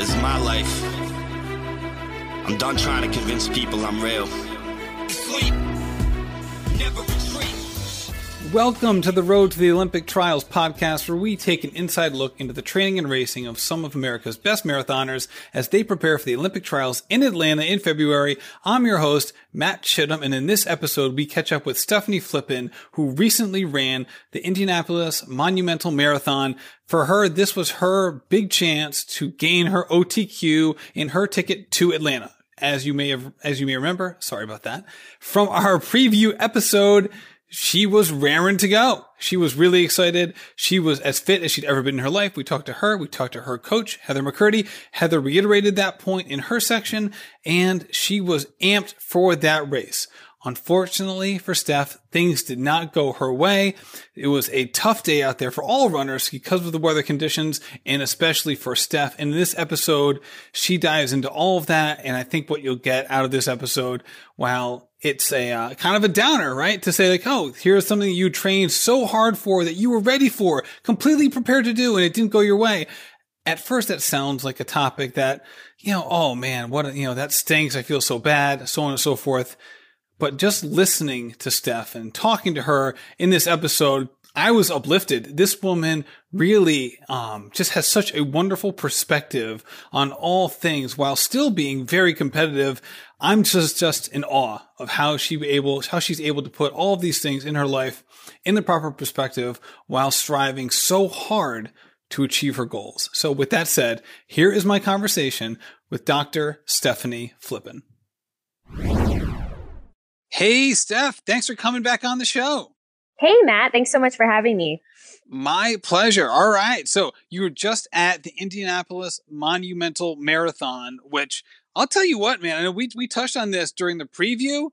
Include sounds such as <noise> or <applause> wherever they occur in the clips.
Is my life. I'm done trying to convince people I'm real. Sleep. Never retreat. Welcome to the Road to the Olympic Trials podcast, where we take an inside look into the training and racing of some of America's best marathoners as they prepare for the Olympic Trials in Atlanta in February. I'm your host, Matt Chittim, and in this episode, we catch up with Stephanie Flippin, who recently ran the Indianapolis Monumental Marathon. For her, this was her big chance to gain her OTQ in her ticket to Atlanta as you may have, as you may remember, sorry about that, from our preview episode, she was raring to go. She was really excited. She was as fit as she'd ever been in her life. We talked to her. We talked to her coach, Heather McCurdy. Heather reiterated that point in her section and she was amped for that race. Unfortunately for Steph, things did not go her way. It was a tough day out there for all runners because of the weather conditions and especially for Steph. In this episode, she dives into all of that. And I think what you'll get out of this episode, while it's a uh, kind of a downer, right? To say like, oh, here's something you trained so hard for that you were ready for, completely prepared to do, and it didn't go your way. At first, that sounds like a topic that, you know, oh man, what, you know, that stinks. I feel so bad, so on and so forth. But just listening to Steph and talking to her in this episode, I was uplifted. This woman really um, just has such a wonderful perspective on all things while still being very competitive. I'm just just in awe of how she able how she's able to put all of these things in her life in the proper perspective while striving so hard to achieve her goals. So with that said, here is my conversation with Dr. Stephanie Flippin. Hey, Steph, thanks for coming back on the show. Hey, Matt, thanks so much for having me. My pleasure. All right. So you were just at the Indianapolis Monumental Marathon, which I'll tell you what, man, I know we, we touched on this during the preview,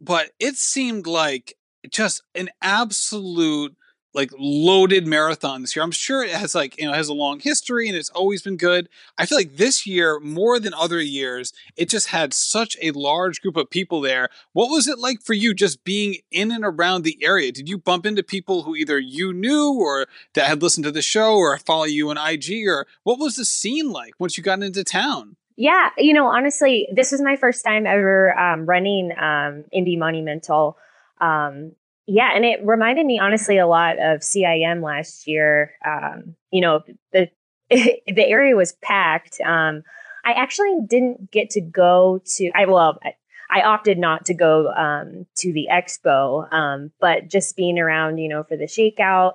but it seemed like just an absolute like loaded marathon this year. I'm sure it has like, you know, has a long history and it's always been good. I feel like this year, more than other years, it just had such a large group of people there. What was it like for you just being in and around the area? Did you bump into people who either you knew or that had listened to the show or follow you on IG or what was the scene like once you got into town? Yeah, you know, honestly, this was my first time ever um, running um, Indy Monumental. Um, yeah, and it reminded me honestly a lot of CIM last year. Um, you know, the <laughs> the area was packed. Um, I actually didn't get to go to. I well, I, opted not to go um, to the expo, um, but just being around, you know, for the shakeout,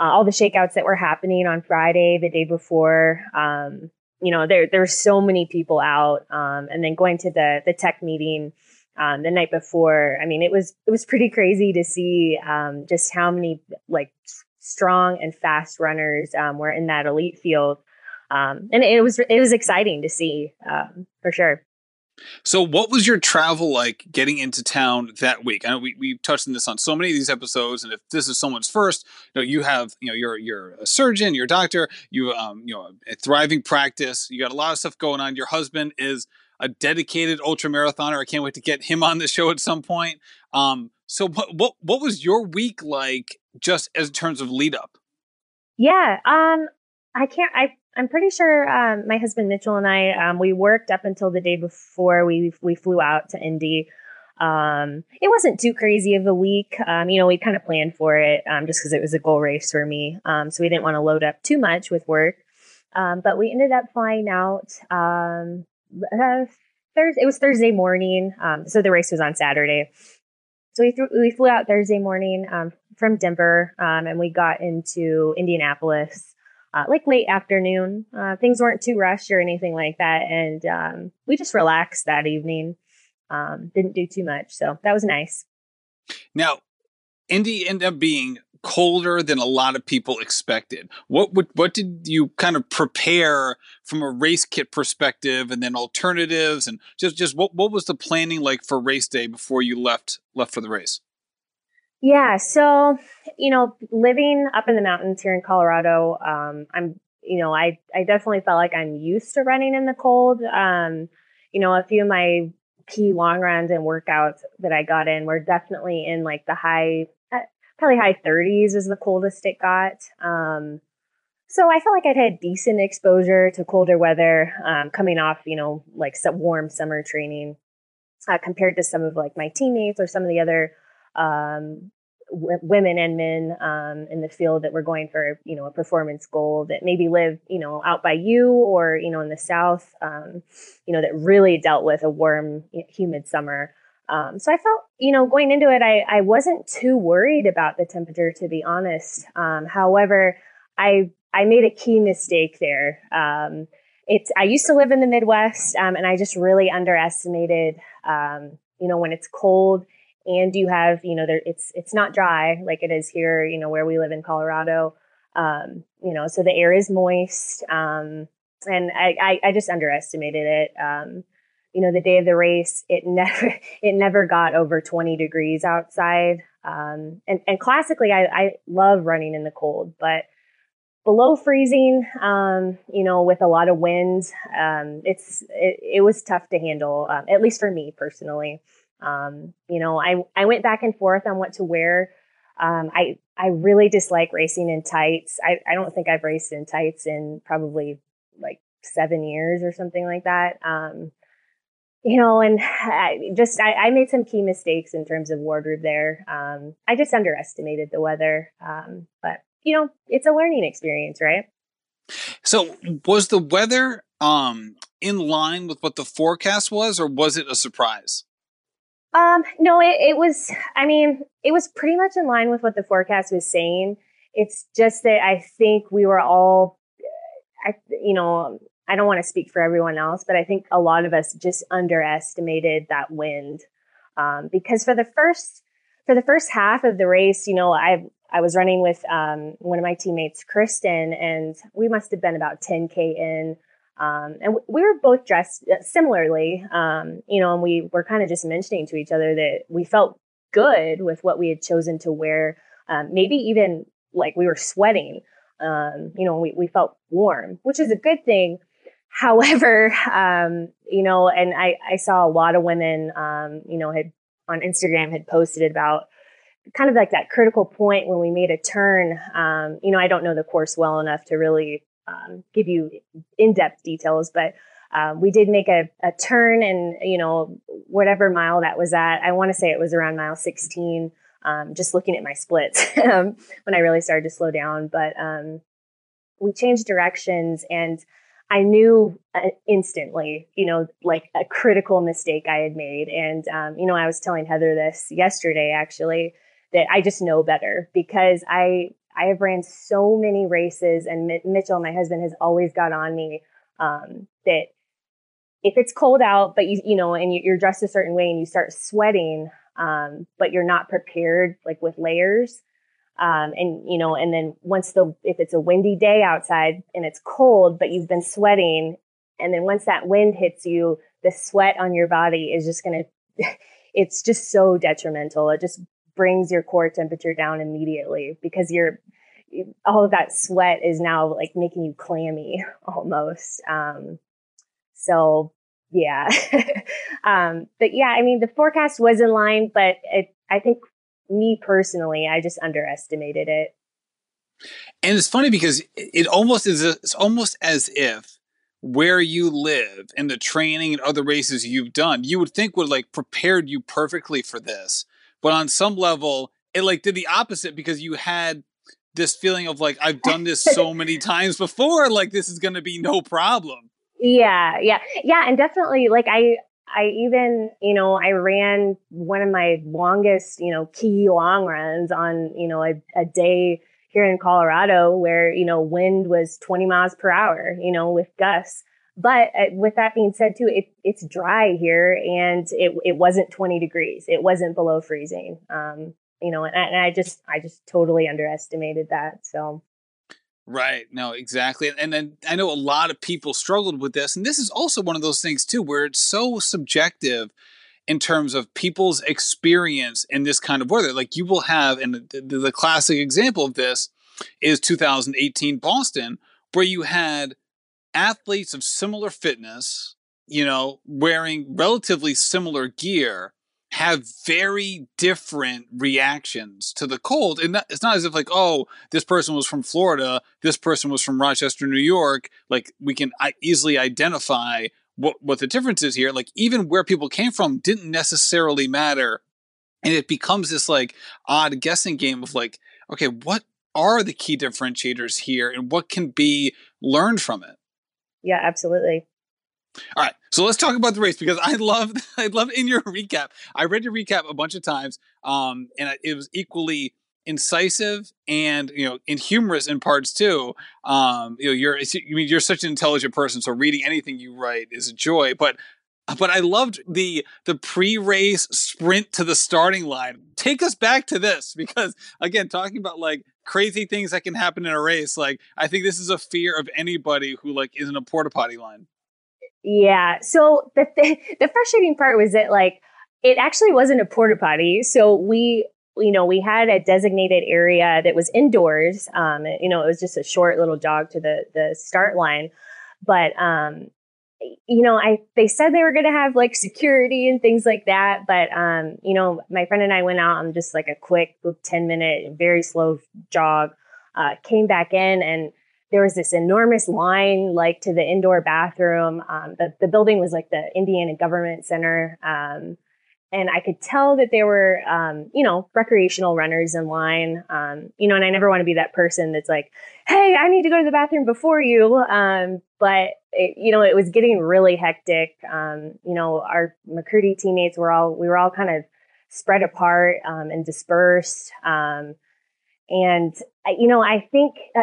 uh, all the shakeouts that were happening on Friday, the day before. Um, you know, there there's so many people out, um, and then going to the the tech meeting um, the night before. I mean, it was it was pretty crazy to see um, just how many like strong and fast runners um, were in that elite field, um, and it was it was exciting to see um, for sure. So, what was your travel like getting into town that week? I know we we touched on this on so many of these episodes, and if this is someone's first, you know, you have you know you're you're a surgeon, you're a doctor, you um you know a thriving practice, you got a lot of stuff going on. Your husband is a dedicated ultra marathoner. I can't wait to get him on the show at some point. Um, so what what what was your week like just as terms of lead up? Yeah, um, I can't. I I'm pretty sure um, my husband Mitchell and I um, we worked up until the day before we we flew out to Indy. Um, it wasn't too crazy of a week. Um, you know, we kind of planned for it um, just because it was a goal race for me. Um, so we didn't want to load up too much with work. But we ended up flying out uh, Thursday. It was Thursday morning. Um, so the race was on Saturday. So we we flew out Thursday morning um, from Denver, um, and we got into Indianapolis uh, like late afternoon. Uh, things weren't too rushed or anything like that, and um, we just relaxed that evening. Um, didn't do too much, so that was nice. Now, Indy ended up being colder than a lot of people expected. What what what did you kind of prepare from a race kit perspective and then alternatives and just just what what was the planning like for race day before you left left for the race? Yeah, so you know, living up in the mountains here in Colorado, um, I'm you know, I I definitely felt like I'm used to running in the cold. Um, you know, a few of my key long runs and workouts that I got in were definitely in like the high probably high 30s is the coldest it got. Um, So I felt like I'd had decent exposure to colder weather, um, coming off, you know, like some warm summer training, uh, compared to some of like my teammates or some of the other um, w- women and men um, in the field that were going for, you know, a performance goal that maybe live, you know, out by you or you know in the south, um, you know, that really dealt with a warm, humid summer. Um, so I felt, you know, going into it, I, I wasn't too worried about the temperature, to be honest. Um, however, I I made a key mistake there. Um, it's I used to live in the Midwest, um, and I just really underestimated, um, you know, when it's cold and you have, you know, there it's it's not dry like it is here, you know, where we live in Colorado. Um, you know, so the air is moist, and I, I, I just underestimated it you know, the day of the race, it <laughs> never, it never got over 20 degrees outside. Um, and, and classically, I, I love running in the cold, but below freezing, um, you know, with a lot of wind, um, it's, it, it, was tough to handle, um, at least for me personally. Um, you know, I, I went back and forth on what to wear. Um, I, I really dislike racing in tights. I, I don't think I've raced in tights in probably like seven years or something like that. Um, you know, and I just I, I, made some key mistakes in terms of wardrobe there. Um, I just underestimated the weather, um, but you know, it's a learning experience, right? So, was the weather um, in line with what the forecast was, or was it a surprise? Um, no, it, it was. I mean, it was pretty much in line with what the forecast was saying. It's just that I think we were all, I, you know, I don't want to speak for everyone else, but I think a lot of us just underestimated that wind. Um, because for the first for the first half of the race, you know, I I was running with um, one of my teammates, Kristen, and we must have been about 10k in. Um, and we were both dressed uh, similarly, um, you know, and we were kind of just mentioning to each other that we felt good with what we had chosen to wear. Um, maybe even like we were sweating, um, you know, we, we felt warm, which is a good thing. However, <laughs> um, you know, and I, I saw a lot of women, um, you know, had on Instagram had posted about kind of like that critical point when we made a turn. Um, you know, I don't know the course well enough to really um, give you in-depth details, but um, we did make a, a turn and, you know, whatever mile that was at, I want to say it was around mile 16. Um, just looking at my splits <laughs> um, when I really started to slow down, but um, we changed directions and I knew uh, instantly, you know, like a critical mistake I had made. And, um, you know, I was telling Heather this yesterday, actually, that I just know better because I, I have ran so many races and M- Mitchell, my husband, has always got on me, um, that if it's cold out, but you, you know, and you're dressed a certain way and you start sweating, um, but you're not prepared like with layers, um, and you know, and then once the if it's a windy day outside and it's cold, but you've been sweating, and then once that wind hits you, the sweat on your body is just gonna <laughs> it's just so detrimental. It just brings your core temperature down immediately because you're all of that sweat is now like making you clammy <laughs> almost. Um, so yeah. <laughs> um, but yeah, I mean, the forecast was in line, but it, I think me personally, I just underestimated it. And it's funny because it almost is, a, it's almost as if where you live and the training and other races you've done, you would think would like prepared you perfectly for this. But on some level, it like did the opposite because you had this feeling of like, I've done this so many <laughs> times before, like this is going to be no problem. Yeah, yeah, yeah. And definitely, like, I, I even, you know, I ran one of my longest, you know, key long runs on, you know, a, a day here in Colorado where, you know, wind was 20 miles per hour, you know, with gusts. But uh, with that being said, too, it, it's dry here and it, it wasn't 20 degrees. It wasn't below freezing. Um, you know, and and I just, I just totally underestimated that. So, Right. No, exactly. And then I know a lot of people struggled with this. And this is also one of those things, too, where it's so subjective in terms of people's experience in this kind of weather. Like you will have, and the, the, classic example of this is 2018 Boston, where you had athletes of similar fitness, you know, wearing relatively similar gear, have very different reactions to the cold. And it's not as if like, oh, this person was from Florida, this person was from Rochester, New York. Like we can easily identify what what the difference is here. Like even where people came from didn't necessarily matter, and it becomes this like odd guessing game of like, okay, what are the key differentiators here, and what can be learned from it? Yeah, absolutely. All right, so let's talk about the race because I <laughs> love I love in your recap. I read your recap a bunch of times, um, and it was equally incisive and you know and humorous in parts too. Um, you know, you're I mean you're such an intelligent person, so reading anything you write is a joy. But but I loved the the pre-race sprint to the starting line. Take us back to this <laughs> because again, talking about like crazy things that can happen in a race, like I think this is a fear of anybody who like is in a porta potty line. Yeah. So the th- the frustrating part was that like it actually wasn't a porta potty. So we you know we had a designated area that was indoors. Um, you know it was just a short little jog to the the start line, but um, you know I they said they were going to have like security and things like that. But um, you know my friend and I went out on just like a quick ten minute, very slow jog. Uh, came back in and there was this enormous line like to the indoor bathroom. Um, the, the building was like the Indiana Government Center. Um, and I could tell that there were, um, you know, recreational runners in line. Um, you know, and I never want to be that person that's like, "Hey, I need to go to the bathroom before you." Um, but it, you know, it was getting really hectic. Um, you know, our McCurdy teammates were all we were all kind of spread apart and dispersed. And you know, I think uh,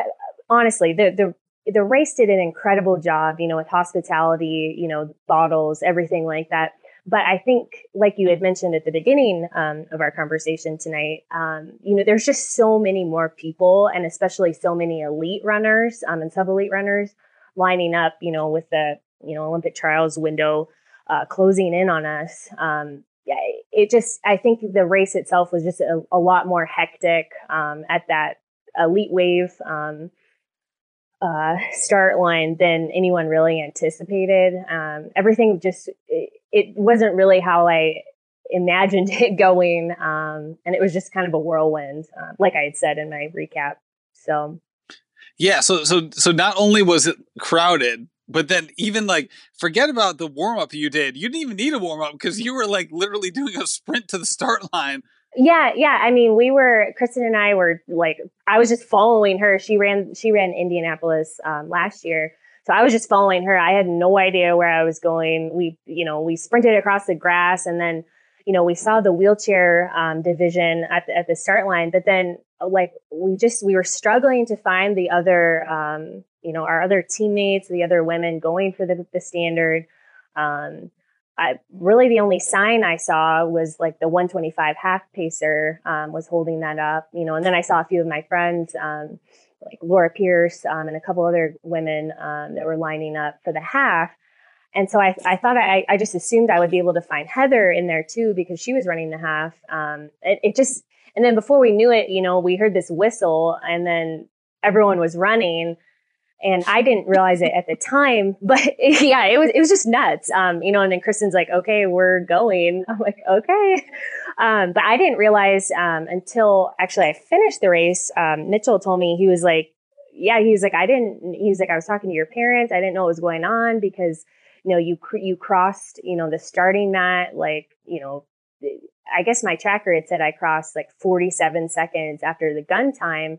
honestly, the the the race did an incredible job, you know, with hospitality, you know, bottles, everything like that. But I think, like you had mentioned at the beginning um, of our conversation tonight, um, you know, there's just so many more people, and especially so many elite runners um, and sub elite runners lining up, you know, with the you know Olympic trials window uh, closing in on us. Um, yeah, it just I think the race itself was just a, a lot more hectic um, at that elite wave. Uh, start line than anyone really anticipated. Um, everything just it, it, wasn't really how I imagined <laughs> it going, um, and it was just kind of a whirlwind, uh, like I had said in my recap. So, yeah. So so so not only was it crowded, but then even like forget about the warm up you did. You didn't even need a warm up because you were like literally doing a sprint to the start line yeah, yeah. I mean, we were Kristen and I were like, I was just following her. She ran, she ran Indianapolis um, last year, so I was just following her. I had no idea where I was going. We, you know, we sprinted across the grass, and then, you know, we saw the wheelchair um, division at the, at the start line. But then, like, we just we were struggling to find the other, um, you know, our other teammates, the other women going for the the standard. Um, I really the only sign I saw was like the 125 half pacer um, was holding that up, you know, and then I saw a few of my friends, um, like Laura Pierce um, and a couple other women um, that were lining up for the half. And so I, I thought I, I just assumed I would be able to find Heather in there too because she was running the half. Um, it, it just, and then before we knew it, you know, we heard this whistle and then everyone was running and I didn't realize it at the time, <laughs> but yeah, it was it was just nuts. Um, you know, and then Kristen's like, "Okay, we're going." <laughs> I'm like, "Okay," um, but I didn't realize um, until actually I finished the race. Um, Mitchell told me he was like, "Yeah," he was like, "I didn't." He was like, "I was talking to your parents. I didn't know what was going on because you know you you crossed you know the starting mat like you know." I guess my tracker had said I crossed like 47 seconds after the gun time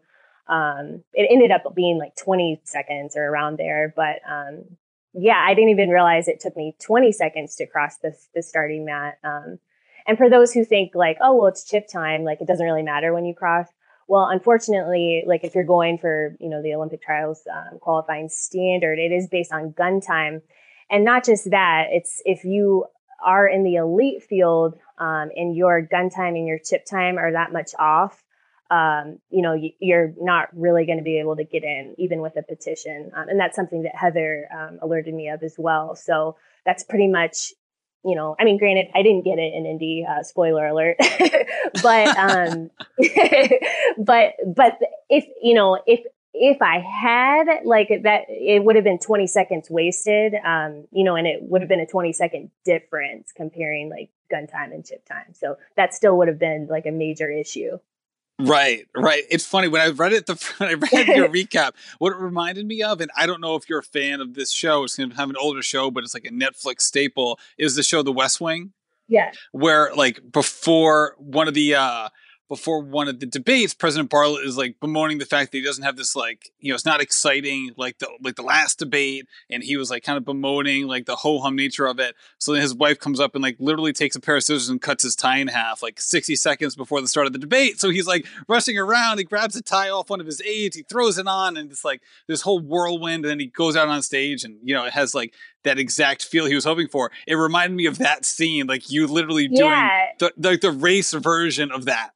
um, it ended up being like 20 seconds or around there. But um, yeah, I didn't even realize it took me 20 seconds to cross the, the starting mat. Um, and for those who think like, oh, well, it's chip time, like it doesn't really matter when you cross. Well, unfortunately, like if you're going for, you know, the Olympic trials um, qualifying standard, it is based on gun time. And not just that, it's if you are in the elite field um, and your gun time and your chip time are that much off, um, you know, you're not really going to be able to get in even with a petition. Um, and that's something that Heather um, alerted me of as well. So that's pretty much, you know, I mean, granted, I didn't get it in Indy, uh, spoiler alert, <laughs> but, um, <laughs> but, but if, you know, if, if I had like that, it would have been 20 seconds wasted, um, you know, and it would have been a 20 second difference comparing like gun time and chip time. So that still would have been like a major issue. Right, right. It's funny when I read it. The <laughs> I read your <laughs> recap, what it reminded me of, and I don't know if you're a fan of this show. It's going to have an older show, but it's like a Netflix staple. Is the show The West Wing? Yeah. Where like before one of the uh before one of the debates, President Bartlet is like bemoaning the fact that he doesn't have this like you know it's not exciting like the like the last debate, and he was like kind of bemoaning like the ho hum nature of it. So then his wife comes up and like literally takes a pair of scissors and cuts his tie in half like sixty seconds before the start of the debate. So he's like rushing around, he grabs a tie off one of his aides, he throws it on, and it's like this whole whirlwind. And then he goes out on stage, and you know it has like that exact feel he was hoping for. It reminded me of that scene, like you literally doing yeah. the, the the race version of that.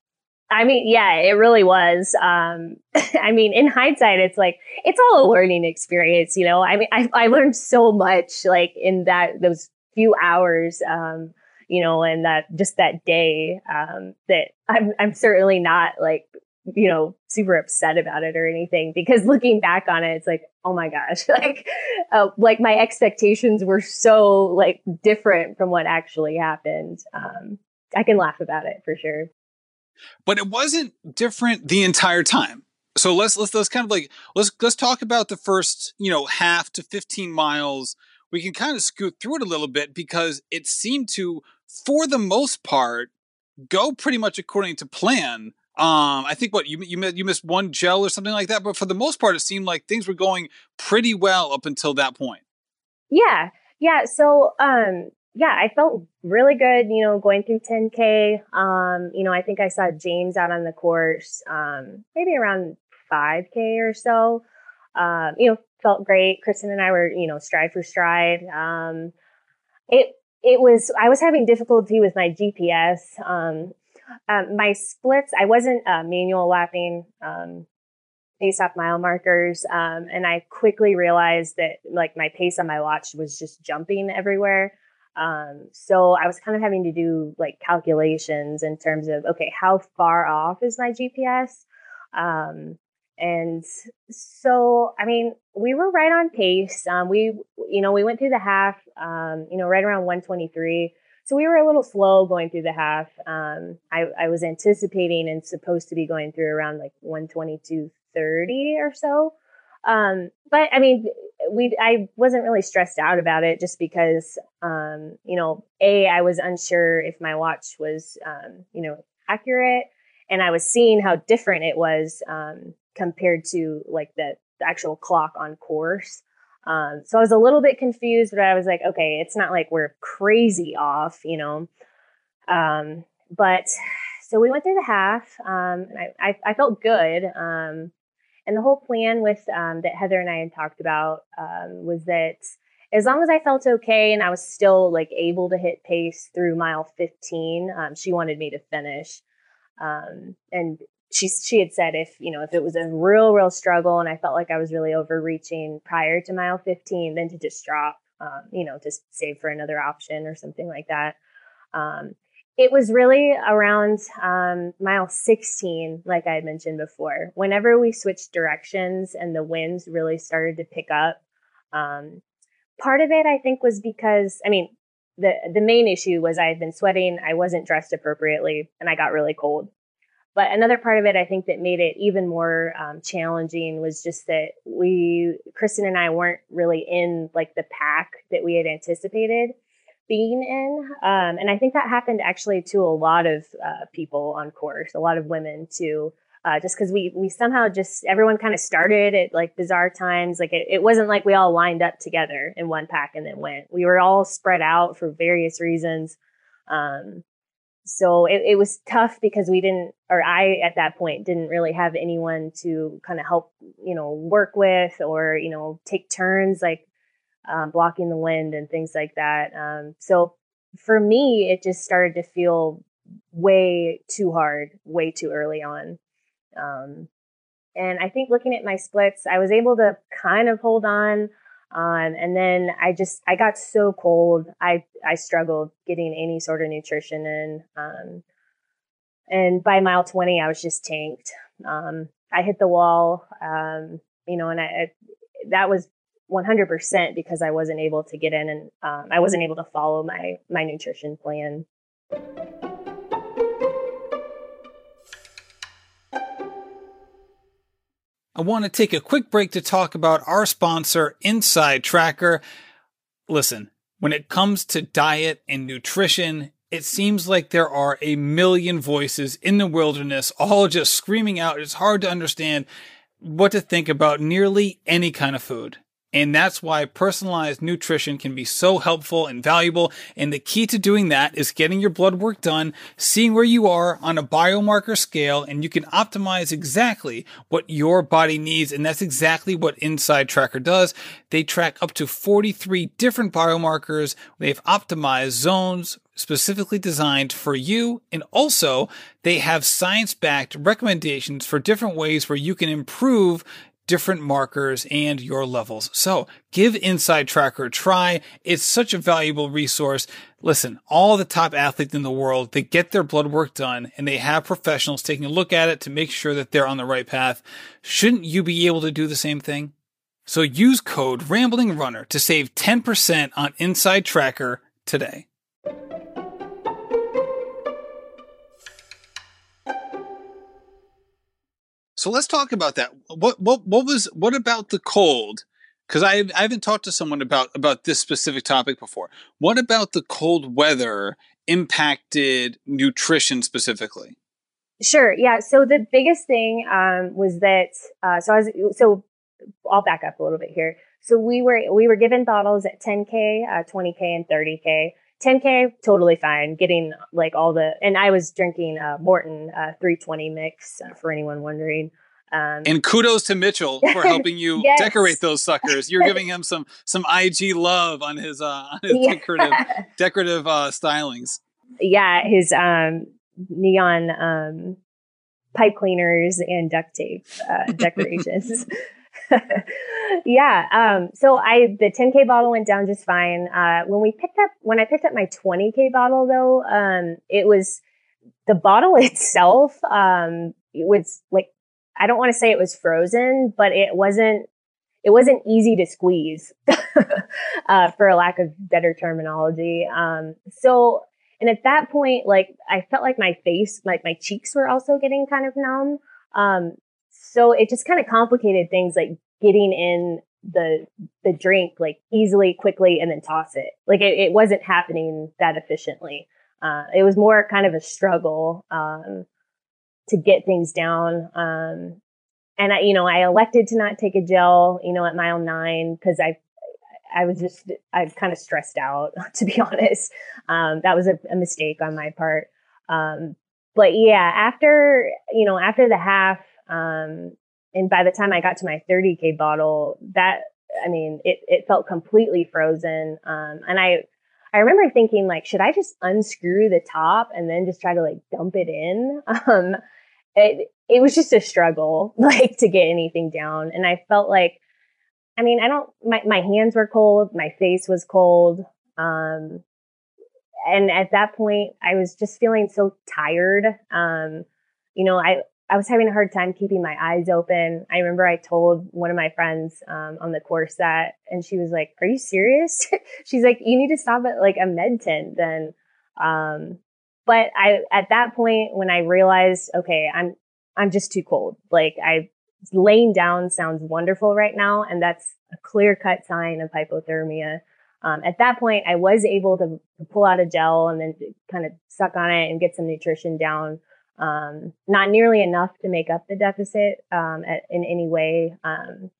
I mean, yeah, it really was. Um, <laughs> I mean, in hindsight, it's like it's all a learning experience, you know. I mean, I, I learned so much, like in that those few hours, um, you know, and that just that day, um, that I'm I'm certainly not like you know super upset about it or anything because looking back on it, it's like oh my gosh, <laughs> like uh, like my expectations were so like different from what actually happened. Um, I can laugh about it for sure but it wasn't different the entire time. So let's let's let's kind of like let's let's talk about the first you know half to 15 miles. We can kind of scoot through it a little bit because it seemed to, for the most part, go pretty much according to plan. Um, I think what you you you missed one gel or something like that, but for the most part, it seemed like things were going pretty well up until that point. Yeah, yeah. So um, yeah, I felt really good, you know, going through 10K. Um, you know, I think I saw James out on the course, um, maybe around 5K or so. Um, you know, felt great. Kristen and I were, you know, stride for stride. Um, it, it was, I was having difficulty with my GPS. Um, um, my splits, I wasn't uh, manual lapping, um, pace off mile markers. Um, and I quickly realized that like my pace on my watch was just jumping everywhere. Um, so I was kind of having to do like calculations in terms of, okay, how far off is my GPS? Um, and so, I mean, we were right on pace. Um, we, you know, we went through the half, um, you know, right around 123. So we were a little slow going through the half. Um, I, I was anticipating and supposed to be going through around like 122.30 or so. Um, but I mean, we, I wasn't really stressed out about it just because, um, you know, A, I was unsure if my watch was, um, you know, accurate and I was seeing how different it was, um, compared to like the, the actual clock on course. Um, so I was a little bit confused, but I was like, okay, it's not like we're crazy off, you know. Um, but so we went through the half. Um, I, I, I, felt good. Um, and the whole plan with um, that Heather and I had talked about um, was that as long as I felt okay and I was still like able to hit pace through mile 15, um, she wanted me to finish. Um, and she she had said if you know if it was a real real struggle and I felt like I was really overreaching prior to mile 15, then to just drop, um, you know, to save for another option or something like that. It was really around um, mile 16, like I had mentioned before. Whenever we switched directions and the winds really started to pick up, um, part of it I think was because, I mean, the the main issue was I had been sweating, I wasn't dressed appropriately, and I got really cold. But another part of it, I think, that made it even more um, challenging was just that we, Kristen and I, weren't really in like the pack that we had anticipated being in. Um, and I think that happened actually to a lot of uh, people on course, a lot of women too. Uh, just because we we somehow just everyone kind of started at like bizarre times. Like it, it wasn't like we all lined up together in one pack and then went. We were all spread out for various reasons. Um, so it, it was tough because we didn't, or I at that point didn't really have anyone to kind of help, you know, work with or you know take turns. Like um, blocking the wind and things like that. Um, so for me, it just started to feel way too hard, way too early on. Um, and I think looking at my splits, I was able to kind of hold on. Um, and then I just, I got so cold. I, I struggled getting any sort of nutrition in. Um, and by mile 20, I was just tanked. Um, I hit the wall, um, you know, and I, I, that was 100% because I wasn't able to get in and um, I wasn't able to follow my my nutrition plan. I want to take a quick break to talk about our sponsor, Inside Tracker. Listen, when it comes to diet and nutrition, it seems like there are a million voices in the wilderness, all just screaming out. It's hard to understand what to think about nearly any kind of food. And that's why personalized nutrition can be so helpful and valuable. And the key to doing that is getting your blood work done, seeing where you are on a biomarker scale, and you can optimize exactly what your body needs. And that's exactly what Inside Tracker does. They track up to 43 different biomarkers. They've optimized zones, specifically designed for you. And also they have science backed recommendations for different ways where you can improve different markers and your levels. So give Inside Tracker a try. It's such a valuable resource. Listen, all the top athletes in the world, they get their blood work done and they have professionals taking a look at it to make sure that they're on the right path. Shouldn't you be able to do the same thing? So use code Rambling Runner to save 10% on Inside Tracker today. So let's talk about that. What what what was what about the cold? Because I I haven't talked to someone about about this specific topic before. What about the cold weather impacted nutrition specifically? Sure. Yeah. So the biggest thing um, was that uh, so I was so I'll back up a little bit here. So we were we were given bottles at 10k, uh, 20k, and 30k. 10K, totally fine. Getting like all the, and I was drinking uh, Maurten uh, 320 mix uh, for anyone wondering. Um, and kudos to Mitchell <laughs> for helping you yes. decorate those suckers. You're giving him some some IG love on his uh, on his yeah. decorative <laughs> decorative uh, stylings. Yeah, his um, neon um, pipe cleaners and duct tape uh, <laughs> decorations. <laughs> yeah. Um, so I, the 10K bottle went down just fine. Uh, when we picked up, when I picked up my 20K bottle though, um, it was the bottle <laughs> itself, um, it was like, I don't want to say it was frozen, but it wasn't, it wasn't easy to squeeze, <laughs> uh, for a lack of better terminology. Um, so, and at that point, like I felt like my face, like my cheeks were also getting kind of numb. Um, so it just kind of complicated things like getting in the the drink like easily, quickly, and then toss it. Like it, it wasn't happening that efficiently. Uh, it was more kind of a struggle um, to get things down. Um, and I, you know, I elected to not take a gel, you know, at mile nine because I, I was just, I kind of stressed out, <laughs> to be honest. Um, that was a, a, mistake on my part. Um, but yeah, after, you know, after the half, um, and by the time I got to my 30k bottle, that I mean, it it felt completely frozen. Um, and I I remember thinking like, should I just unscrew the top and then just try to like dump it in? <laughs> Um, it it was just a struggle <laughs> like to get anything down, and I felt like, I mean, I don't my my hands were cold, my face was cold. Um, and at that point, I was just feeling so tired. Um, you know, I I was having a hard time keeping my eyes open. I remember I told one of my friends um, on the course that, and she was like, "Are you serious?" <laughs> She's like, "You need to stop at like a med tent then." Um, but I, at that point, when I realized, okay, I'm, I'm just too cold. Like I, laying down sounds wonderful right now, and that's a clear cut sign of hypothermia. Um, at that point, I was able to, to pull out a gel and then kind of suck on it and get some nutrition down um, not nearly enough to make up the deficit um, at, in any way. Um,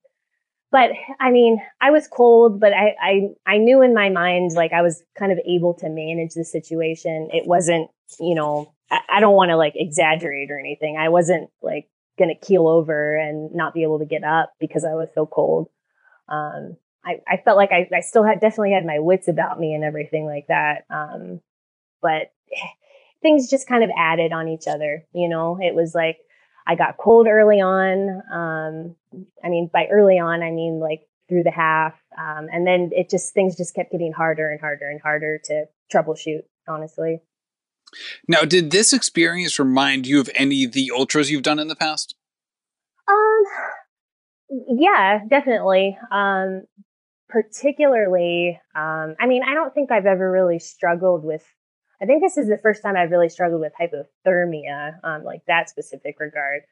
but I mean, I was cold, but I, I, I knew in my mind, like I was kind of able to manage the situation. It wasn't, you know, I, I don't want to like exaggerate or anything. I wasn't like to keel over and not be able to get up because I was so cold. Um, I, I felt like I, I still had definitely had my wits about me and everything like that. Um, but things just kind of added on each other. You know, it was like I got cold early on. Um, I mean, by early on, I mean like through the half. Um, and then it just, things just kept getting harder and harder and harder to troubleshoot, honestly. Now, did this experience remind you of any of the ultras you've done in the past? Um, yeah, definitely. Um, particularly, um, I mean, I don't think I've ever really struggled with I think this is the first time I've really struggled with hypothermia, um, like that specific regard.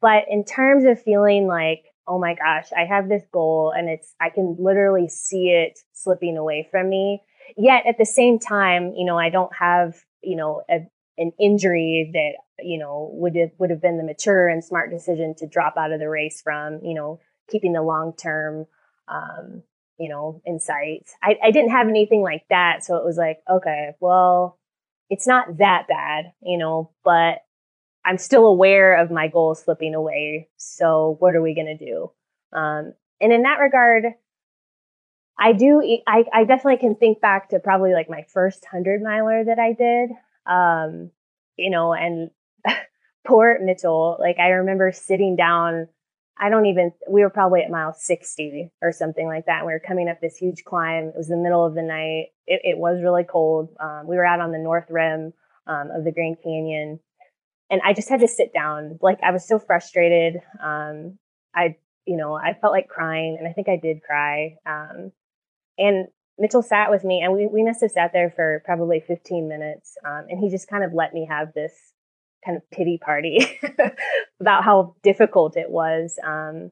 But in terms of feeling like, oh my gosh, I have this goal and it's, I can literally see it slipping away from me. Yet at the same time, you know, I don't have, you know, a, an injury that, you know, would have, would have been the mature and smart decision to drop out of the race from, you know, keeping the long term, um, you know, in sight. I, I didn't have anything like that. So it was like, okay, well, it's not that bad, you know, but I'm still aware of my goals slipping away. So what are we going to do? Um, and in that regard, I do, I, I definitely can think back to probably like my first hundred miler that I did. Um, you know, and <laughs> poor Mitchell, like I remember sitting down I don't even, we were probably at mile 60 or something like that. We were coming up this huge climb. It was the middle of the night. It, it was really cold. Um, we were out on the north rim um, of the Grand Canyon. And I just had to sit down. Like I was so frustrated. Um, I, you know, I felt like crying and I think I did cry. Um, and Mitchell sat with me and we, we must have sat there for probably 15 minutes. Um, and he just kind of let me have this kind of pity party <laughs> about how difficult it was. Um,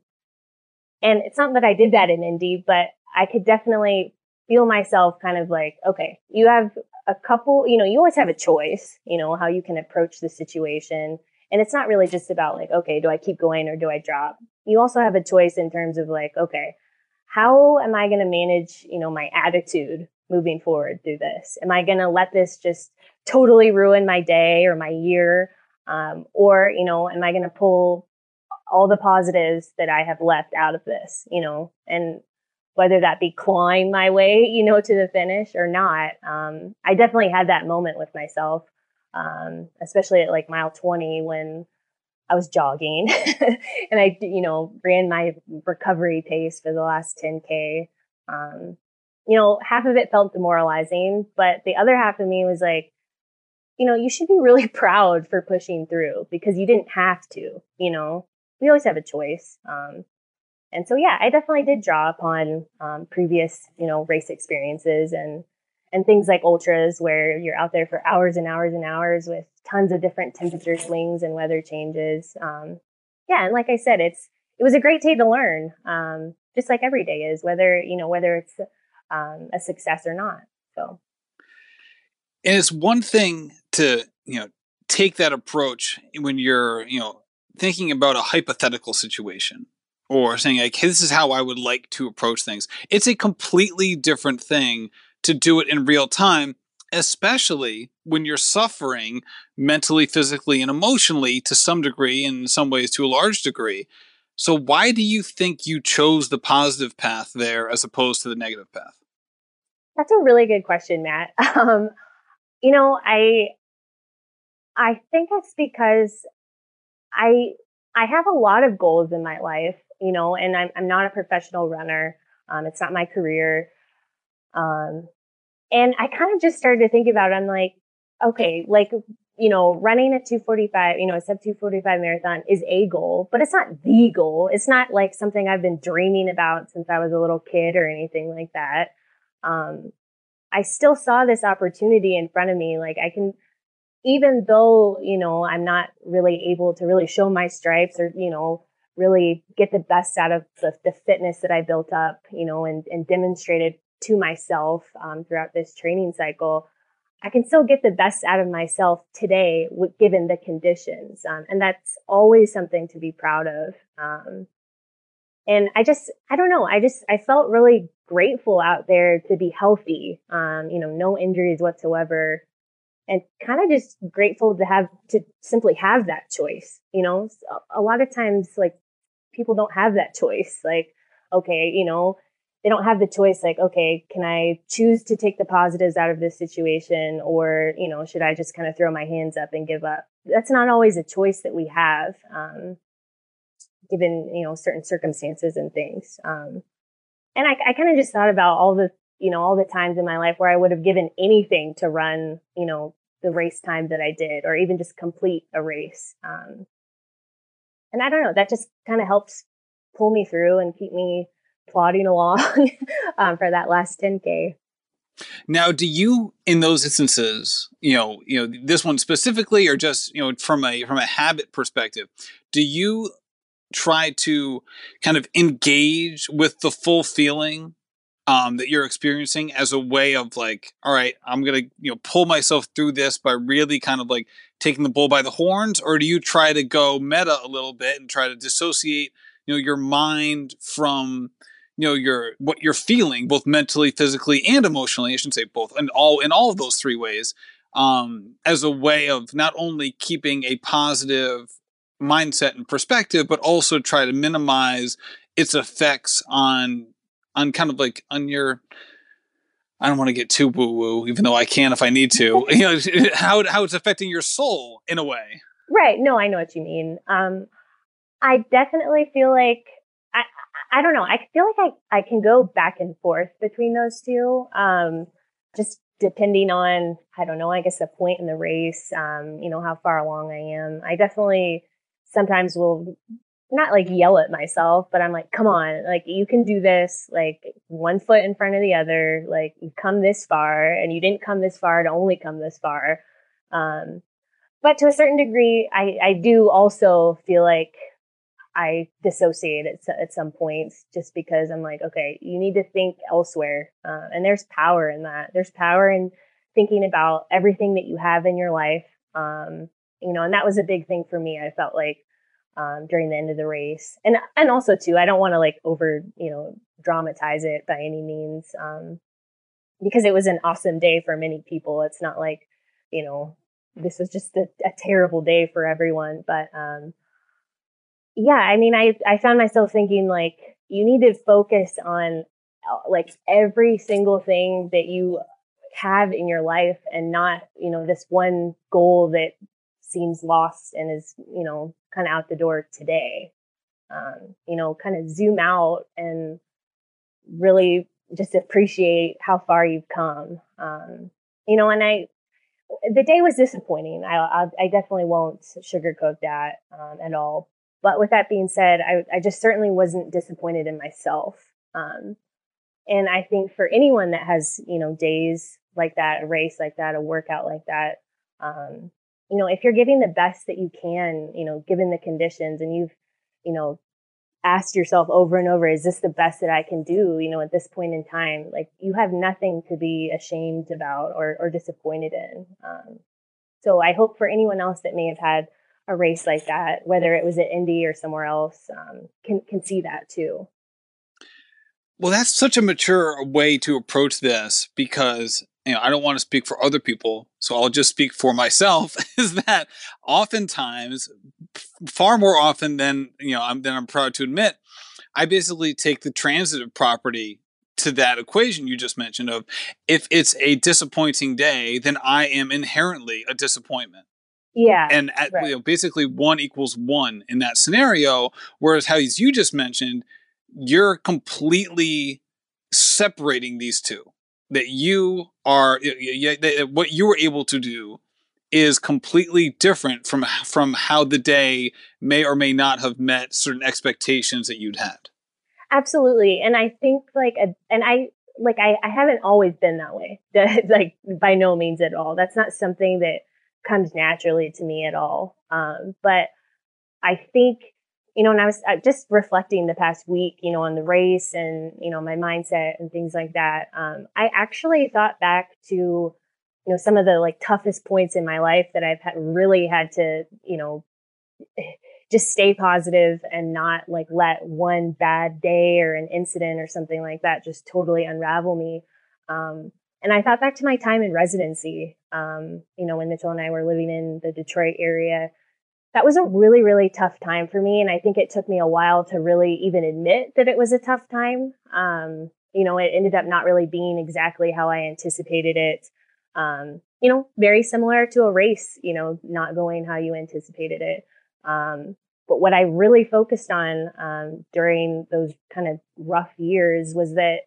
and it's not that I did that in Indy, but I could definitely feel myself kind of like, okay, you have a couple, you know, you always have a choice, you know, how you can approach the situation. And it's not really just about like, okay, do I keep going or do I drop? You also have a choice in terms of like, okay, how am I going to manage, you know, my attitude moving forward through this? Am I going to let this just totally ruin my day or my year? Um, or, you know, am I going to pull all the positives that I have left out of this, you know, and whether that be clawing my way, you know, to the finish or not. Um, I definitely had that moment with myself, um, especially at like mile 20 when I was jogging <laughs> and I, you know, ran my recovery pace for the last 10K. Um, you know, half of it felt demoralizing, but the other half of me was like, you know, you should be really <laughs> proud for pushing through because you didn't have to, you know, we always have a choice. Um, and so, yeah, I definitely did draw upon um, previous, you know, race experiences and and things like ultras where you're out there for hours and hours and hours with tons of different temperature swings and weather changes. Um, yeah, and like I said, it's it was a great day to learn, um, just like every day is, whether you know whether it's um, a success or not. So and it's one thing to you know take that approach when you're you know thinking about a hypothetical situation or saying like hey, this is how i would like to approach things. It's a completely different thing to do it in real time especially when you're suffering mentally physically and emotionally to some degree and in some ways to a large degree. So why do you think you chose the positive path there as opposed to the negative path? That's a really good question matt. <laughs> Um, you know, I I think it's because I I have a lot of goals in my life, you know, and I'm I'm not a professional runner. Um, it's not my career. Um, and I kind of just started to think about it. I'm like, okay, like, you know, running a 245, you know, a sub 245 marathon is a goal, but it's not the goal. It's not like something I've been dreaming about since I was a little kid or anything like that. Um, I still saw this opportunity in front of me. Like I can, even though, you know, I'm not really able to really show my stripes or, you know, really get the best out of the, the fitness that I built up, you know, and, and demonstrated to myself um, throughout this training cycle, I can still get the best out of myself today, given the conditions. Um, and that's always something to be proud of. Um, and I just, I don't know. I just, I felt really grateful out there to be healthy. Um, you know, no injuries whatsoever and kind of just grateful to have to simply have that choice. You know, a lot of times like people don't have that choice. Like, okay, you know, they don't have the choice like, okay, can I choose to take the positives out of this situation or, you know, should I just kind of throw my hands up and give up? That's not always a choice that we have. Um, given, you know, certain circumstances and things. Um, and I, I kind of just thought about all the, you know, all the times in my life where I would have given anything to run, you know, the race time that I did, or even just complete a race. Um, and I don't know, that just kind of helps pull me through and keep me plodding along <laughs> um, for that last 10K. Now, do you, in those instances, you know, you know, this one specifically, or just you know, from a from a habit perspective, do you try to kind of engage with the full feeling um, that you're experiencing as a way of like, all right, I'm gonna you know pull myself through this by really kind of like taking the bull by the horns, or do you try to go meta a little bit and try to dissociate you know your mind from you know your what you're feeling both mentally physically and emotionally i should say both and all in all of those three ways um, as a way of not only keeping a positive mindset and perspective but also try to minimize its effects on on kind of like on your I don't want to get too woo woo, even though I can if I need to. <laughs> you know, how how it's affecting your soul in a way. Right. No, I know what you mean. Um, I definitely feel like I I don't know. I feel like I I can go back and forth between those two. Um, just depending on I don't know. I guess the point in the race. Um, you know how far along I am. I definitely sometimes will not like yell at myself, but I'm like, come on, like you can do this, like one foot in front of the other, like you've come this far and you didn't come this far to only come this far. Um, but to a certain degree, I, I do also feel like I dissociate at, at some points just because I'm like, okay, you need to think elsewhere. Uh, and there's power in that. There's power in thinking about everything that you have in your life. Um, you know, and that was a big thing for me. I felt like um, during the end of the race, and and also too, I don't want to like over you know dramatize it by any means, um, because it was an awesome day for many people. It's not like you know this was just a, a terrible day for everyone, but um, yeah, I mean, I I found myself thinking like you need to focus on uh, like every single thing that you have in your life and not you know this one goal that seems lost and is you know kind of out the door today. Um, you know kind of zoom out and really just appreciate how far you've come. Um, you know and i the day was disappointing. I i, I definitely won't sugarcoat that um, at all. But with that being said, I, I just certainly wasn't disappointed in myself. Um, and I think for anyone that has, you know, days like that, a race like that, a workout like that, um, you know, if you're giving the best that you can, you know, given the conditions and you've, you know, asked yourself over and over, is this the best that I can do, you know, at this point in time? Like you have nothing to be ashamed about or, or disappointed in. Um, so I hope for anyone else that may have had a race like that, whether it was at Indy or somewhere else, um, can can see that too. Well, that's such a mature way to approach this because you know I don't want to speak for other people, so I'll just speak for myself. <laughs> Is that oftentimes, far more often than you know I'm, than I'm proud to admit, I basically take the transitive property to that equation you just mentioned of if it's a disappointing day, then I am inherently a disappointment. Yeah. And at, right. you know, basically one equals one in that scenario. Whereas how you just mentioned, you're completely separating these two. That you are what you were able to do is completely different from from how the day may or may not have met certain expectations that you'd had. Absolutely, and I think like a, and I like I, I haven't always been that way. <laughs> like by no means at all. That's not something that comes naturally to me at all. Um, but I think, you know, and I was uh, just reflecting the past week, you know, on the race and, you know, my mindset and things like that. Um, I actually thought back to, you know, some of the like toughest points in my life that I've had, really had to, you know, <sighs> just stay positive and not like let one bad day or an incident or something like that just totally unravel me. Um, and I thought back to my time in residency, um, you know, when Mitchell and I were living in the Detroit area. That was a really, really tough time for me. And I think it took me a while to really even admit that it was a tough time. Um, you know, it ended up not really being exactly how I anticipated it. Um, you know, very similar to a race, you know, not going how you anticipated it. Um, but what I really focused on um, during those kind of rough years was that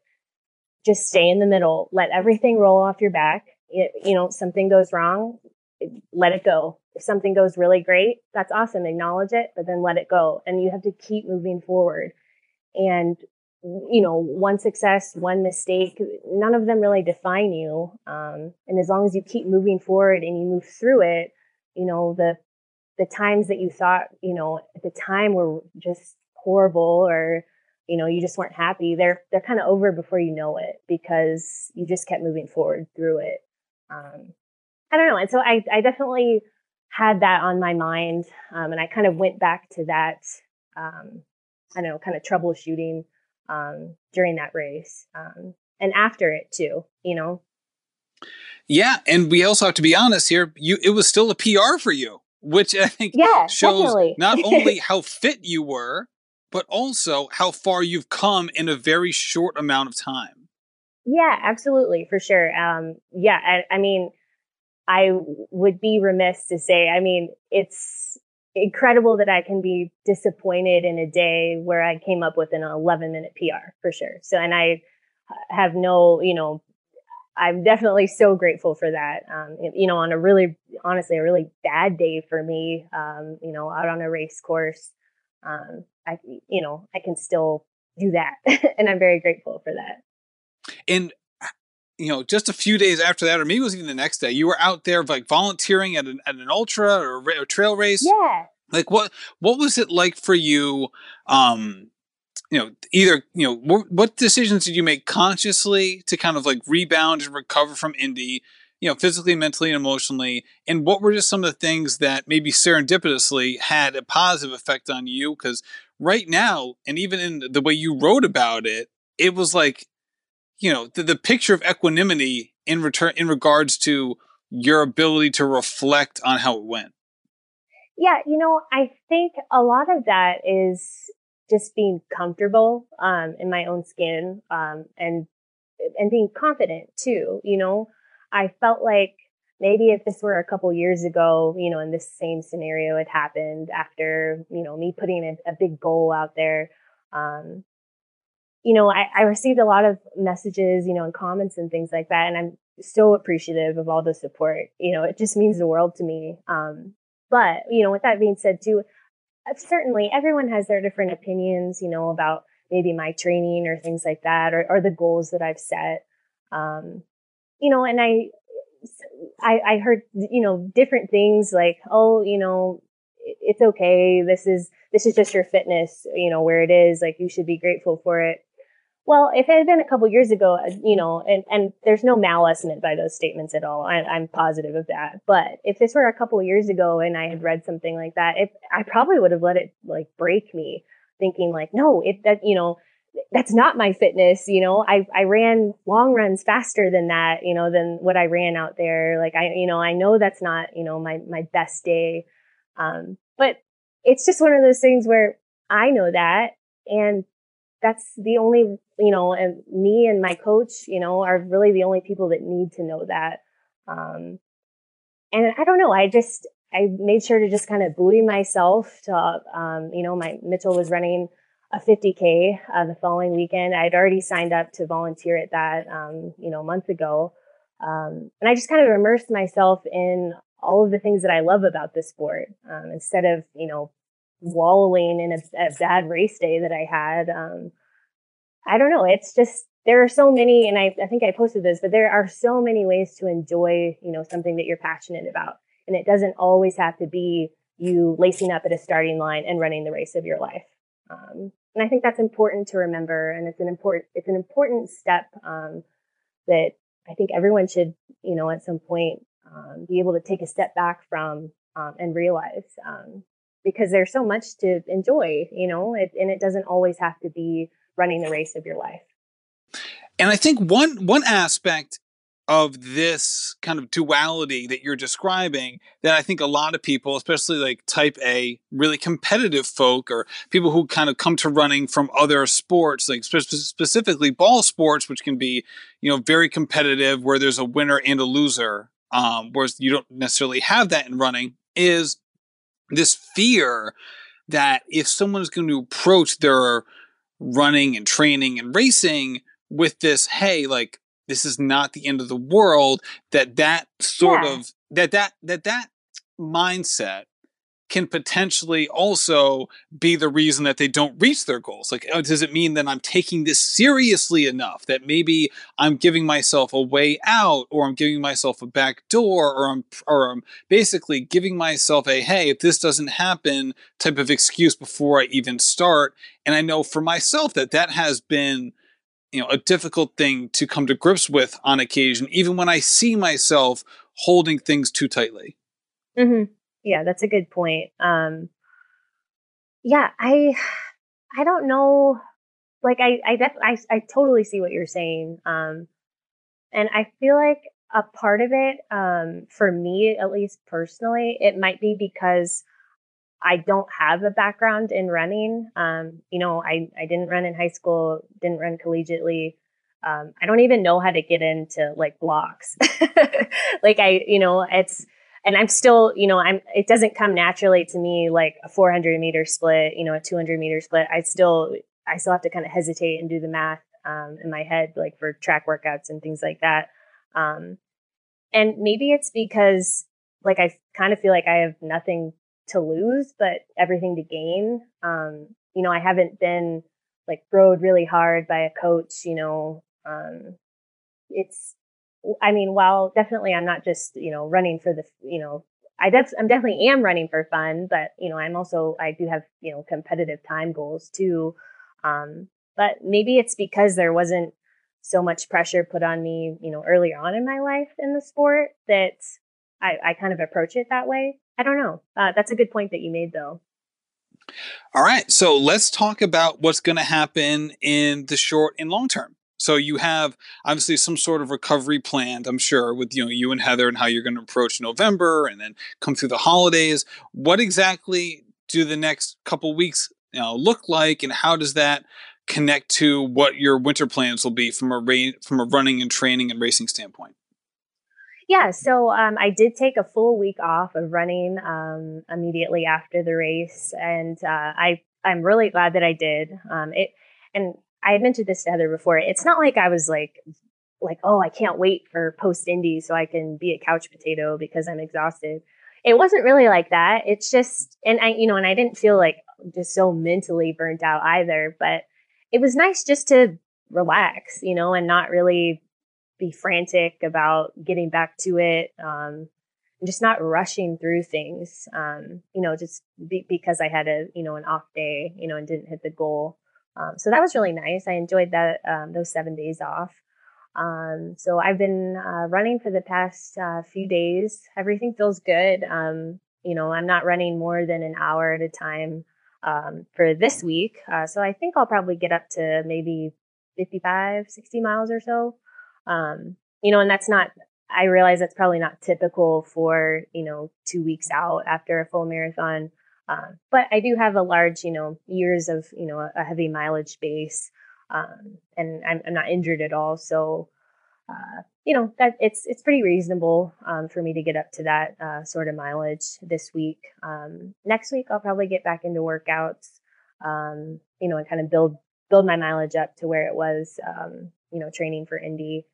just stay in the middle, let everything roll off your back. It, you know, something goes wrong, let it go. If something goes really great, that's awesome. Acknowledge it, but then let it go. And you have to keep moving forward. And you know, one success, one mistake, none of them really define you. Um, and as long as you keep moving forward and you move through it, you know, the, the times that you thought, you know, at the time were just horrible or, you know, you just weren't happy, they're, they're kind of over before you know it because you just kept moving forward through it. Um, I don't know. And so I, I definitely had that on my mind. Um, and I kind of went back to that, um, I don't know, kind of troubleshooting um, during that race um, and after it too, you know? Yeah. And we also have to be honest here. You, it was still a PR for you, which I think yeah, shows definitely. not only <laughs> how fit you were, but also how far you've come in a very short amount of time. Yeah, absolutely. For sure. Um, yeah. I, I mean, I would be remiss to say, I mean, it's incredible that I can be disappointed in a day where I came up with an 11 minute PR for sure. So, and I have no, you know, I'm definitely so grateful for that. Um, you know, on a really, honestly, a really bad day for me, um, you know, out on a race course, um, I, you know, I can still do that. <laughs> and I'm very grateful for that. And you know, just a few days after that, or maybe it was even the next day, you were out there like volunteering at an, at an ultra or a, a trail race. Yeah. Like what what was it like for you? Um, you know, either you know, what, what decisions did you make consciously to kind of like rebound and recover from Indy? You know, physically, mentally, and emotionally, and what were just some of the things that maybe serendipitously had a positive effect on you? Because right now, and even in the way you wrote about it, it was like you know the, the picture of equanimity in return in regards to your ability to reflect on how it went. Yeah you know i think a lot of that is just being comfortable um, in my own skin um, and and being confident too you know? I felt like maybe if this were a couple years ago you know in this same scenario had happened after you know me putting a, a big goal out there um, you know, I, I received a lot of messages, you know, and comments and things like that. And I'm so appreciative of all the support. You know, it just means the world to me. Um, but, you know, with that being said too, uh, certainly everyone has their different opinions, you know, about maybe my training or things like that, or, or the goals that I've set. Um, you know, and I, I, I heard, you know, different things like, oh, you know, it's okay. This is, this is just your fitness, you know, where it is. Like you should be grateful for it. Well, if it had been a couple years ago, uh, you know, and, and there's no malice meant by those statements at all. I, am positive of that. But if this were a couple years ago and I had read something like that, if I probably would have let it like break me thinking like, no, it, that, you know, that's not my fitness. You know, I, I ran long runs faster than that, you know, than what I ran out there. Like I, you know, I know that's not, you know, my, my best day. Um, but it's just one of those things where I know that and that's the only you know, and me and my coach, you know, are really the only people that need to know that. Um, and I don't know, I just, I made sure to just kind of buoy myself to, um, you know, my Mitchell was running a 50K uh, the following weekend. I'd already signed up to volunteer at that, um, you know, a month ago. Um, and I just kind of immersed myself in all of the things that I love about this sport um, instead of, you know, wallowing in a, a, bad race day that I had. Um, I don't know. It's just, there are so many, and I, I think I posted this, but there are so many ways to enjoy, you know, something that you're passionate about. And it doesn't always have to be you lacing up at a starting line and running the race of your life. Um, and I think that's important to remember. And it's an important, it's an important step, um, that I think everyone should, you know, at some point, um, be able to take a step back from, um, and realize, um, because there's so much to enjoy, you know, it, and it doesn't always have to be running the race of your life. And I think one one aspect of this kind of duality that you're describing that I think a lot of people, especially like type A, really competitive folk or people who kind of come to running from other sports, like spe- specifically ball sports, which can be, you know, very competitive where there's a winner and a loser. Um, whereas you don't necessarily have that in running is this fear that if someone is going to approach their running and training and racing with this hey like this is not the end of the world that that sort yeah. of that that that that mindset can potentially also be the reason that they don't reach their goals. Like, oh, does it mean that I'm taking this seriously enough that maybe I'm giving myself a way out, or I'm giving myself a back door, or I'm or I'm basically giving myself a hey, if this doesn't happen type of excuse before I even start. And I know for myself that that has been you know a difficult thing to come to grips with on occasion even when i see myself holding things too tightly mm-hmm. Yeah that's a good point um yeah i <sighs> i don't know like i i def- I, I totally see what you're saying um and i feel like a part of it um for me at least personally it might be because I don't have a background in running. Um, you know, I, I didn't run in high school, didn't run collegiately. Um, I don't even know how to get into like blocks. <laughs> like I, you know, it's, and I'm still, you know, I'm, it doesn't come naturally to me like a 400 meter split, you know, a 200 meter split. I still, I still have to kind of hesitate and do the math, um, in my head, like for track workouts and things like that. Um, and maybe it's because like I kind of feel like I have nothing to lose, but everything to gain. Um, you know, I haven't been like rode really hard by a coach, you know, um, it's, I mean, while definitely I'm not just, you know, running for the, you know, I def- I'm definitely am running for fun, but you know, I'm also, I do have, you know, competitive time goals too. Um, but maybe it's because there wasn't so much pressure put on me, you know, earlier on in my life in the sport that I, I kind of approach it that way. I don't know. Uh, that's a good point that you made, though. All right. So let's talk about what's going to happen in the short and long term. So you have obviously some sort of recovery planned, I'm sure, with you know you and Heather and how you're going to approach November and then come through the holidays. What exactly do the next couple weeks you know, look like, and how does that connect to what your winter plans will be from a ra- from a running and training and racing standpoint? Yeah, so um, I did take a full week off of running um, immediately after the race, and uh, I I'm really glad that I did. Um, it and I had mentioned this to Heather before. It's not like I was like like oh I can't wait for post Indy so I can be a couch potato because I'm exhausted. It wasn't really like that. It's just and I you know and I didn't feel like just so mentally burnt out either. But it was nice just to relax, you know, and not really be frantic about getting back to it. Um, just not rushing through things, um, you know, just be, because I had a, you know, an off day, you know, and didn't hit the goal. Um, so that was really nice. I enjoyed that, um, those seven days off. Um, so I've been uh, running for the past uh, few days. Everything feels good. Um, you know, I'm not running more than an hour at a time um, for this week. Uh, so I think I'll probably get up to maybe 55, 60 miles or so. Um, you know, and that's not, I realize that's probably not typical for, you know, two weeks out after a full marathon. Uh, but I do have a large, you know, years of, you know, a heavy mileage base. Um, and I'm, I'm, not injured at all. So, uh, you know, that it's, it's pretty reasonable, um, for me to get up to that, uh, sort of mileage this week. Um, next week, I'll probably get back into workouts, um, you know, and kind of build, build my mileage up to where it was, um, you know, training for Indy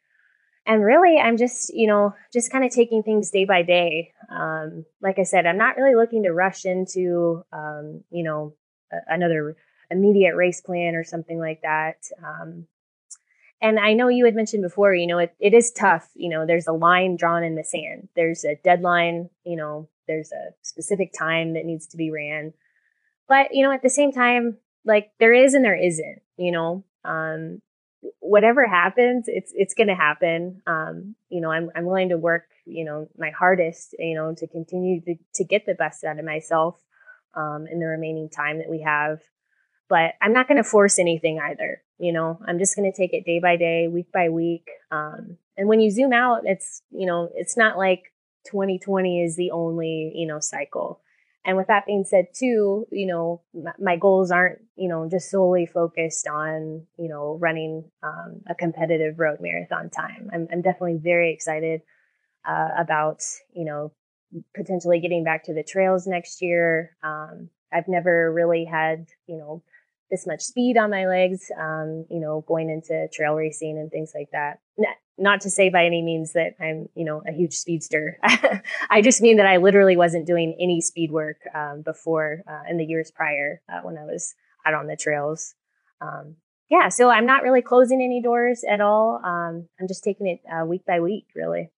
and really i'm just you know just kind of taking things day by day. Um, like i said i'm not really looking to rush into um, you know a- another immediate race plan or something like that. Um, and i know you had mentioned before you know it, it is tough you know there's a line drawn in the sand. There's a deadline you know there's a specific time that needs to be ran. But you know at the same time like there is and there isn't you know? Um, whatever happens, it's it's going to happen. Um, you know, I'm I'm willing to work, you know, my hardest, you know, to continue to to get the best out of myself um, in the remaining time that we have. But I'm not going to force anything either. You know, I'm just going to take it day by day, week by week. Um, and when you zoom out, it's you know, it's not like 2020 is the only you know cycle. And with that being said, too, you know, my goals aren't, you know, just solely focused on, you know, running um, a competitive road marathon time. I'm, I'm definitely very excited uh, about, you know, potentially getting back to the trails next year. Um, I've never really had, you know, this much speed on my legs, um, you know, going into trail racing and things like that. Not to say by any means that I'm, you know, a huge speedster. <laughs> I just mean that I literally wasn't doing any speed work um, before uh, in the years prior uh, when I was out on the trails. Um, yeah, so I'm not really closing any doors at all. Um, I'm just taking it uh, week by week, really.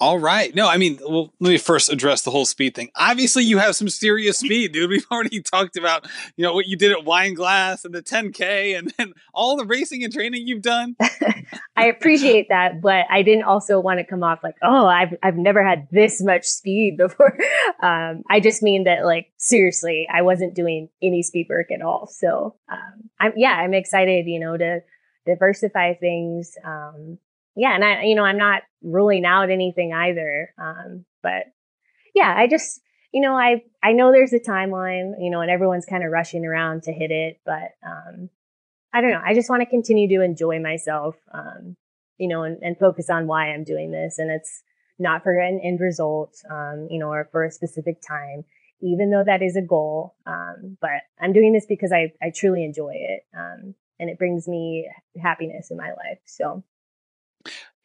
All right. No, I mean, well, let me first address the whole speed thing. Obviously, you have some serious speed, dude. We've already <laughs> talked about, you know, what you did at Wineglass and the 10K and then all the racing and training you've done. <laughs> I appreciate that, but I didn't also want to come off like, oh, I've, I've never had this much speed <laughs> before. Um, I just mean that, like, seriously, I wasn't doing any speed work at all. So, um, I'm, yeah, I'm excited, you know, to diversify things. Um, yeah, and I, you know, I'm not ruling out anything either. Um, but yeah, I just, you know, I, I know there's a timeline, you know, and everyone's kind of rushing around to hit it, but, um, I don't know. I just want to continue to enjoy myself, um, you know, and, and focus on why I'm doing this. And it's not for an end result, um, you know, or for a specific time, even though that is a goal. Um, but I'm doing this because I, I truly enjoy it. Um, and it brings me happiness in my life. So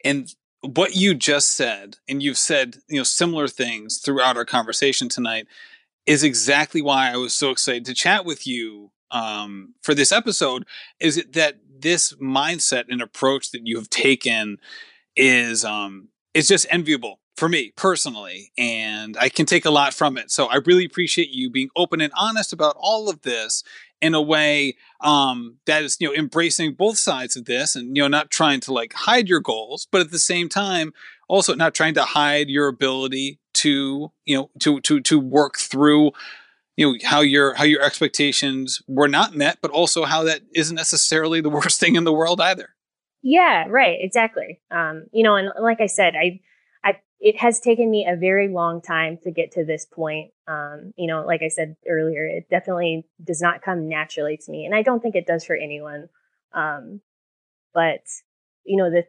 and what you just said, and you've said, you know, similar things throughout our conversation tonight, is exactly why I was so excited to chat with you um, for this episode. Is it that this mindset and approach that you have taken is um, is just enviable for me personally, and I can take a lot from it. So I really appreciate you being open and honest about all of this in a way um, that is you know embracing both sides of this and you know not trying to like hide your goals but at the same time also not trying to hide your ability to you know to to to work through you know how your how your expectations were not met but also how that isn't necessarily the <laughs> worst thing in the world either yeah right exactly um you know and like i said i it has taken me a very long time to get to this point. Um, you know, like I said earlier, it definitely does not come naturally to me, and I don't think it does for anyone. Um, but you know, the,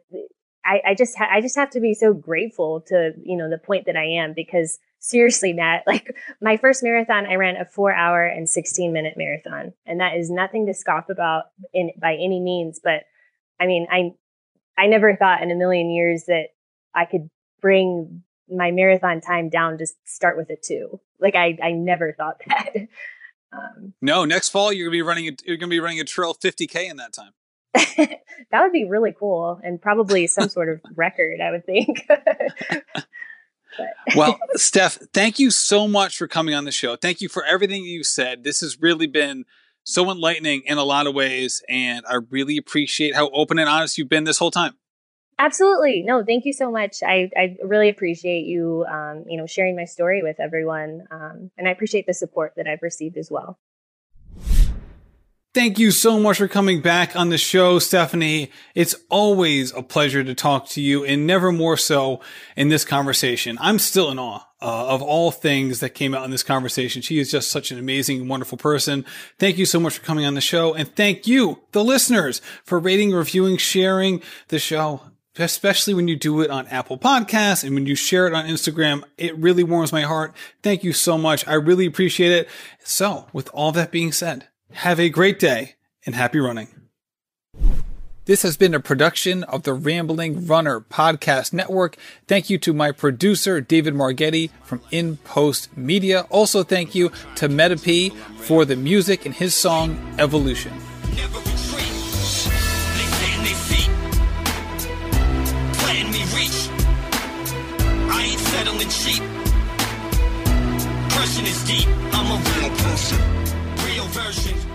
I, I just ha- I just have to be so grateful to you know the point that I am because seriously, Matt, <laughs> like my first marathon, I ran a four hour and sixteen minute marathon, and that is nothing to scoff about in by any means. But I mean, I I never thought in a million years that I could bring my marathon time down to start with a two. Like I, I never thought <laughs> that. Um, no, next fall you're gonna be running. A, you're gonna be running a trail 50k in that time. <laughs> that would be really cool and probably some <laughs> sort of record. I would think. well, Steph, thank you so much for coming on the show. Thank you for everything you said. This has really been so enlightening in a lot of ways, and I really appreciate how open and honest you've been this whole time. Absolutely. No, thank you so much. I, I really appreciate you, um, you know, sharing my story with everyone. Um, and I appreciate the support that I've received as well. Thank you so much for coming back on the show, Stephanie. It's always a pleasure to talk to you and never more so in this conversation. I'm still in awe uh, of all things that came out in this conversation. She is just such an amazing, wonderful person. Thank you so much for coming on the show. And thank you, the listeners, for rating, reviewing, sharing the show especially when you do it on Apple Podcasts and when you share it on Instagram. It really warms my heart. Thank you so much. I really appreciate it. So with all that being said, have a great day and happy running. This has been a production of the Rambling Runner Podcast Network. Thank you to my producer, David Margetti from In Post Media. Also, thank you to Meta for the music and his song Evolution. Deep. I'm a real person, real version.